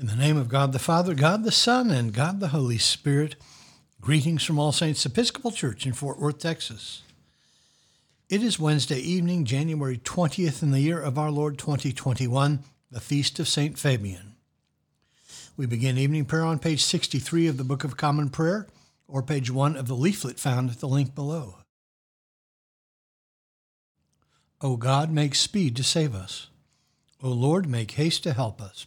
In the name of God the Father, God the Son, and God the Holy Spirit, greetings from All Saints Episcopal Church in Fort Worth, Texas. It is Wednesday evening, January 20th, in the year of our Lord 2021, the feast of St. Fabian. We begin evening prayer on page 63 of the Book of Common Prayer, or page 1 of the leaflet found at the link below. O God, make speed to save us. O Lord, make haste to help us.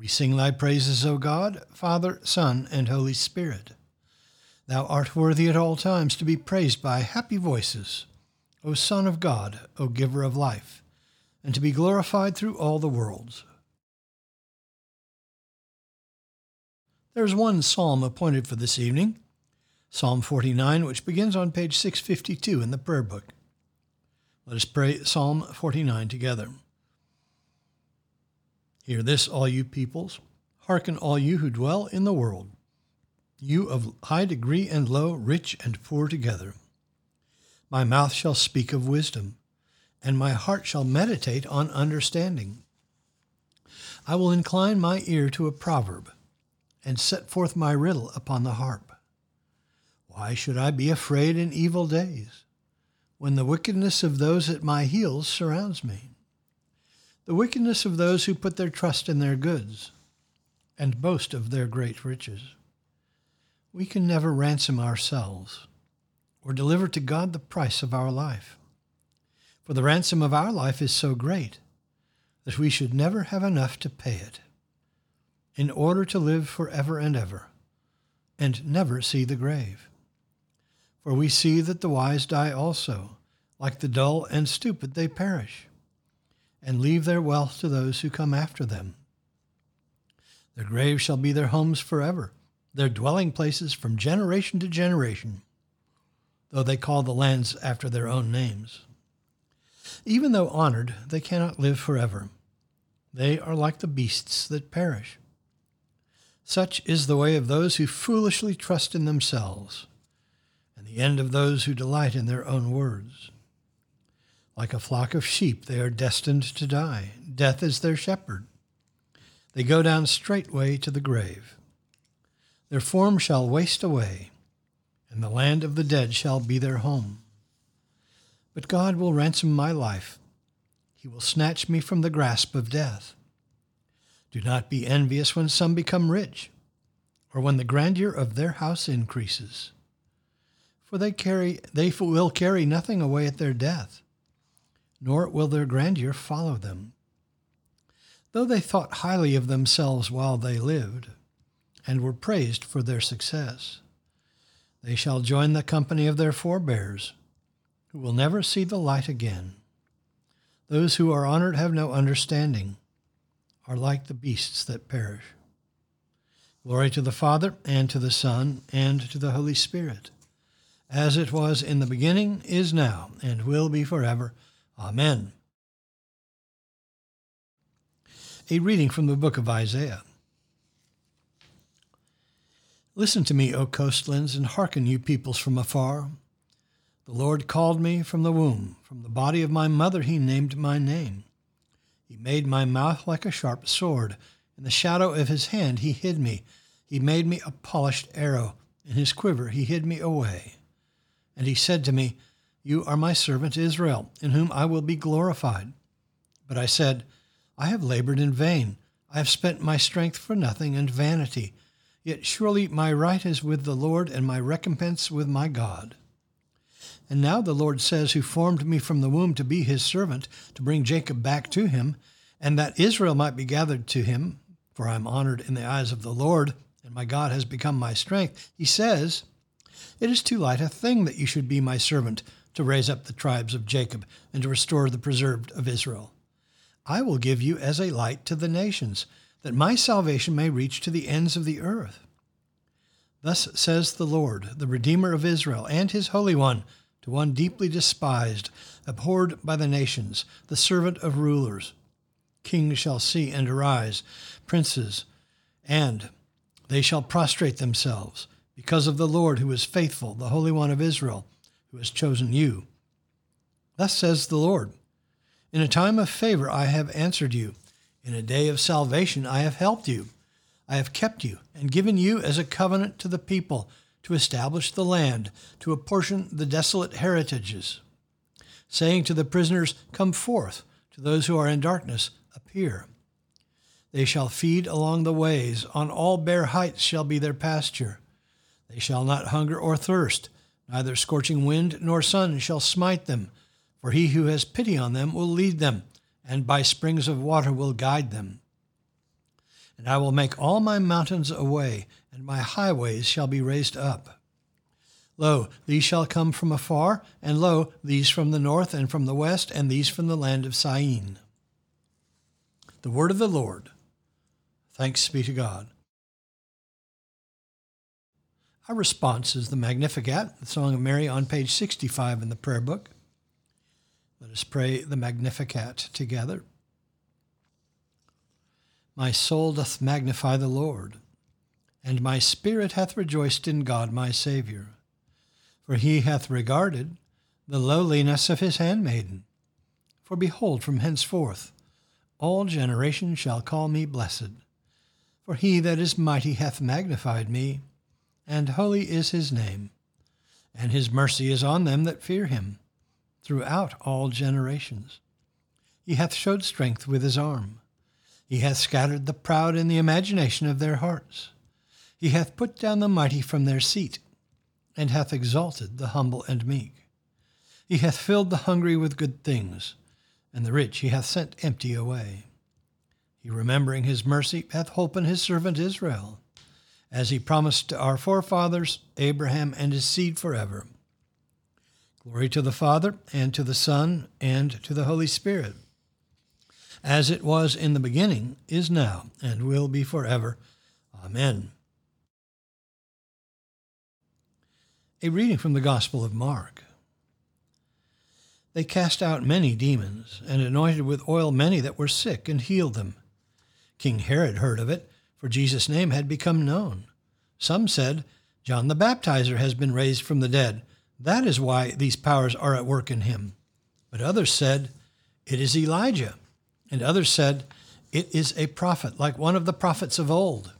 we sing thy praises, O God, Father, Son, and Holy Spirit. Thou art worthy at all times to be praised by happy voices, O Son of God, O Giver of life, and to be glorified through all the worlds. There is one psalm appointed for this evening, Psalm 49, which begins on page 652 in the prayer book. Let us pray Psalm 49 together. Hear this, all you peoples. Hearken, all you who dwell in the world, you of high degree and low, rich and poor together. My mouth shall speak of wisdom, and my heart shall meditate on understanding. I will incline my ear to a proverb, and set forth my riddle upon the harp. Why should I be afraid in evil days, when the wickedness of those at my heels surrounds me? The wickedness of those who put their trust in their goods and boast of their great riches. We can never ransom ourselves or deliver to God the price of our life. For the ransom of our life is so great that we should never have enough to pay it, in order to live forever and ever, and never see the grave. For we see that the wise die also, like the dull and stupid they perish and leave their wealth to those who come after them. Their graves shall be their homes forever, their dwelling places from generation to generation, though they call the lands after their own names. Even though honored, they cannot live forever. They are like the beasts that perish. Such is the way of those who foolishly trust in themselves, and the end of those who delight in their own words. Like a flock of sheep, they are destined to die. Death is their shepherd. They go down straightway to the grave. Their form shall waste away, and the land of the dead shall be their home. But God will ransom my life. He will snatch me from the grasp of death. Do not be envious when some become rich, or when the grandeur of their house increases. For they carry they will carry nothing away at their death nor will their grandeur follow them. Though they thought highly of themselves while they lived, and were praised for their success, they shall join the company of their forebears, who will never see the light again. Those who are honored have no understanding, are like the beasts that perish. Glory to the Father, and to the Son, and to the Holy Spirit, as it was in the beginning, is now, and will be forever. Amen. A reading from the book of Isaiah. Listen to me, O coastlands, and hearken, you peoples from afar. The Lord called me from the womb. From the body of my mother he named my name. He made my mouth like a sharp sword. In the shadow of his hand he hid me. He made me a polished arrow. In his quiver he hid me away. And he said to me, you are my servant Israel, in whom I will be glorified. But I said, I have labored in vain. I have spent my strength for nothing and vanity. Yet surely my right is with the Lord, and my recompense with my God. And now the Lord says, Who formed me from the womb to be his servant, to bring Jacob back to him, and that Israel might be gathered to him, for I am honored in the eyes of the Lord, and my God has become my strength. He says, It is too light a thing that you should be my servant to raise up the tribes of Jacob and to restore the preserved of Israel. I will give you as a light to the nations, that my salvation may reach to the ends of the earth. Thus says the Lord, the Redeemer of Israel, and his Holy One, to one deeply despised, abhorred by the nations, the servant of rulers. Kings shall see and arise, princes, and they shall prostrate themselves, because of the Lord who is faithful, the Holy One of Israel, who has chosen you. Thus says the Lord In a time of favor I have answered you, in a day of salvation I have helped you. I have kept you and given you as a covenant to the people to establish the land, to apportion the desolate heritages, saying to the prisoners, Come forth, to those who are in darkness, appear. They shall feed along the ways, on all bare heights shall be their pasture. They shall not hunger or thirst, neither scorching wind nor sun shall smite them, for he who has pity on them will lead them, and by springs of water will guide them. And I will make all my mountains a way, and my highways shall be raised up. Lo, these shall come from afar, and lo, these from the north and from the west, and these from the land of Syene. The word of the Lord. Thanks be to God. Our response is the Magnificat, the Song of Mary, on page 65 in the prayer book. Let us pray the Magnificat together. My soul doth magnify the Lord, and my spirit hath rejoiced in God my Saviour. For he hath regarded the lowliness of his handmaiden. For behold, from henceforth all generations shall call me blessed. For he that is mighty hath magnified me, and holy is his name. And his mercy is on them that fear him, throughout all generations. He hath showed strength with his arm. He hath scattered the proud in the imagination of their hearts. He hath put down the mighty from their seat, and hath exalted the humble and meek. He hath filled the hungry with good things, and the rich he hath sent empty away. He, remembering his mercy, hath holpen his servant Israel, as he promised to our forefathers, Abraham and his seed forever. Glory to the Father, and to the Son, and to the Holy Spirit as it was in the beginning, is now, and will be forever. Amen. A reading from the Gospel of Mark. They cast out many demons, and anointed with oil many that were sick, and healed them. King Herod heard of it, for Jesus' name had become known. Some said, John the Baptizer has been raised from the dead. That is why these powers are at work in him. But others said, It is Elijah. And others said, It is a prophet, like one of the prophets of old.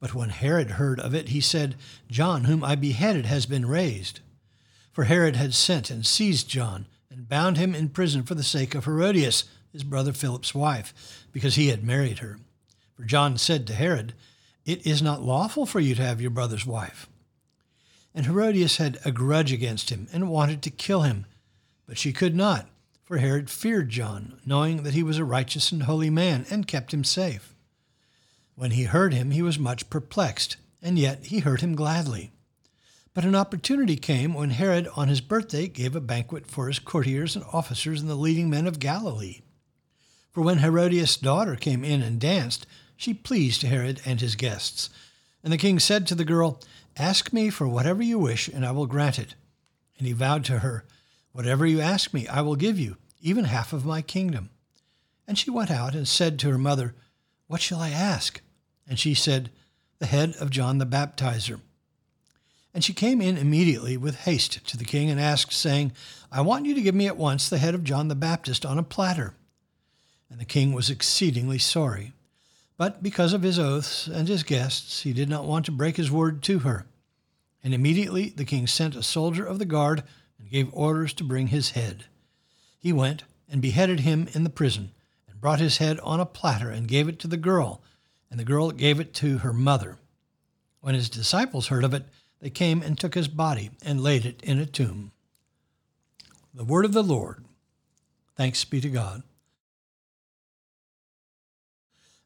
But when Herod heard of it, he said, John, whom I beheaded, has been raised. For Herod had sent and seized John, and bound him in prison for the sake of Herodias, his brother Philip's wife, because he had married her. For John said to Herod, It is not lawful for you to have your brother's wife. And Herodias had a grudge against him, and wanted to kill him, but she could not for Herod feared John, knowing that he was a righteous and holy man, and kept him safe. When he heard him, he was much perplexed, and yet he heard him gladly. But an opportunity came when Herod, on his birthday, gave a banquet for his courtiers and officers and the leading men of Galilee. For when Herodias' daughter came in and danced, she pleased Herod and his guests. And the king said to the girl, Ask me for whatever you wish, and I will grant it. And he vowed to her, Whatever you ask me, I will give you, even half of my kingdom. And she went out and said to her mother, What shall I ask? And she said, The head of John the Baptizer. And she came in immediately with haste to the king and asked, saying, I want you to give me at once the head of John the Baptist on a platter. And the king was exceedingly sorry. But because of his oaths and his guests, he did not want to break his word to her. And immediately the king sent a soldier of the guard and gave orders to bring his head. He went and beheaded him in the prison, and brought his head on a platter and gave it to the girl, and the girl gave it to her mother. When his disciples heard of it, they came and took his body and laid it in a tomb. The word of the Lord. Thanks be to God.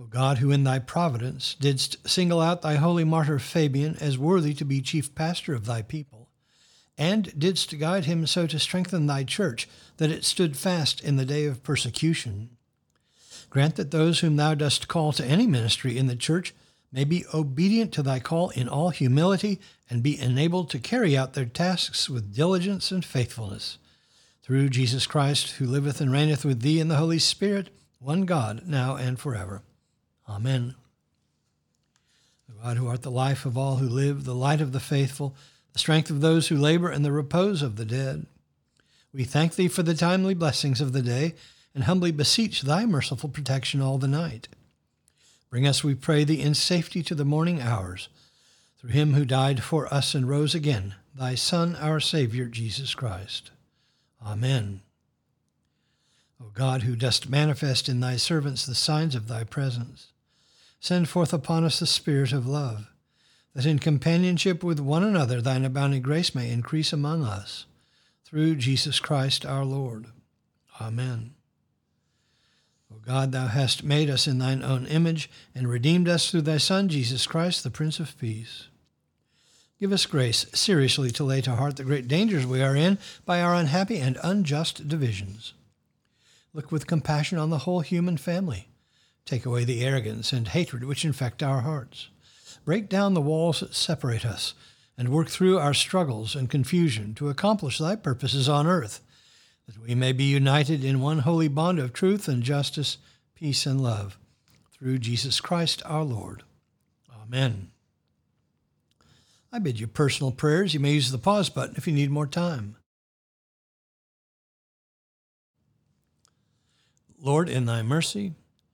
O God, who in thy providence didst single out thy holy martyr Fabian as worthy to be chief pastor of thy people, and didst guide him so to strengthen thy church that it stood fast in the day of persecution, Grant that those whom thou dost call to any ministry in the church may be obedient to thy call in all humility and be enabled to carry out their tasks with diligence and faithfulness. Through Jesus Christ, who liveth and reigneth with thee in the Holy Spirit, one God, now and forever. Amen. God, who art the life of all who live, the light of the faithful, the strength of those who labor, and the repose of the dead, we thank thee for the timely blessings of the day and humbly beseech thy merciful protection all the night. Bring us, we pray thee, in safety to the morning hours, through him who died for us and rose again, thy Son, our Savior, Jesus Christ. Amen. O God, who dost manifest in thy servants the signs of thy presence, send forth upon us the Spirit of love, that in companionship with one another thine abounding grace may increase among us. Through Jesus Christ our Lord. Amen. O God, thou hast made us in thine own image and redeemed us through thy Son, Jesus Christ, the Prince of Peace. Give us grace seriously to lay to heart the great dangers we are in by our unhappy and unjust divisions. Look with compassion on the whole human family. Take away the arrogance and hatred which infect our hearts. Break down the walls that separate us, and work through our struggles and confusion to accomplish thy purposes on earth that we may be united in one holy bond of truth and justice, peace and love, through Jesus Christ our Lord. Amen. I bid you personal prayers. You may use the pause button if you need more time. Lord, in thy mercy,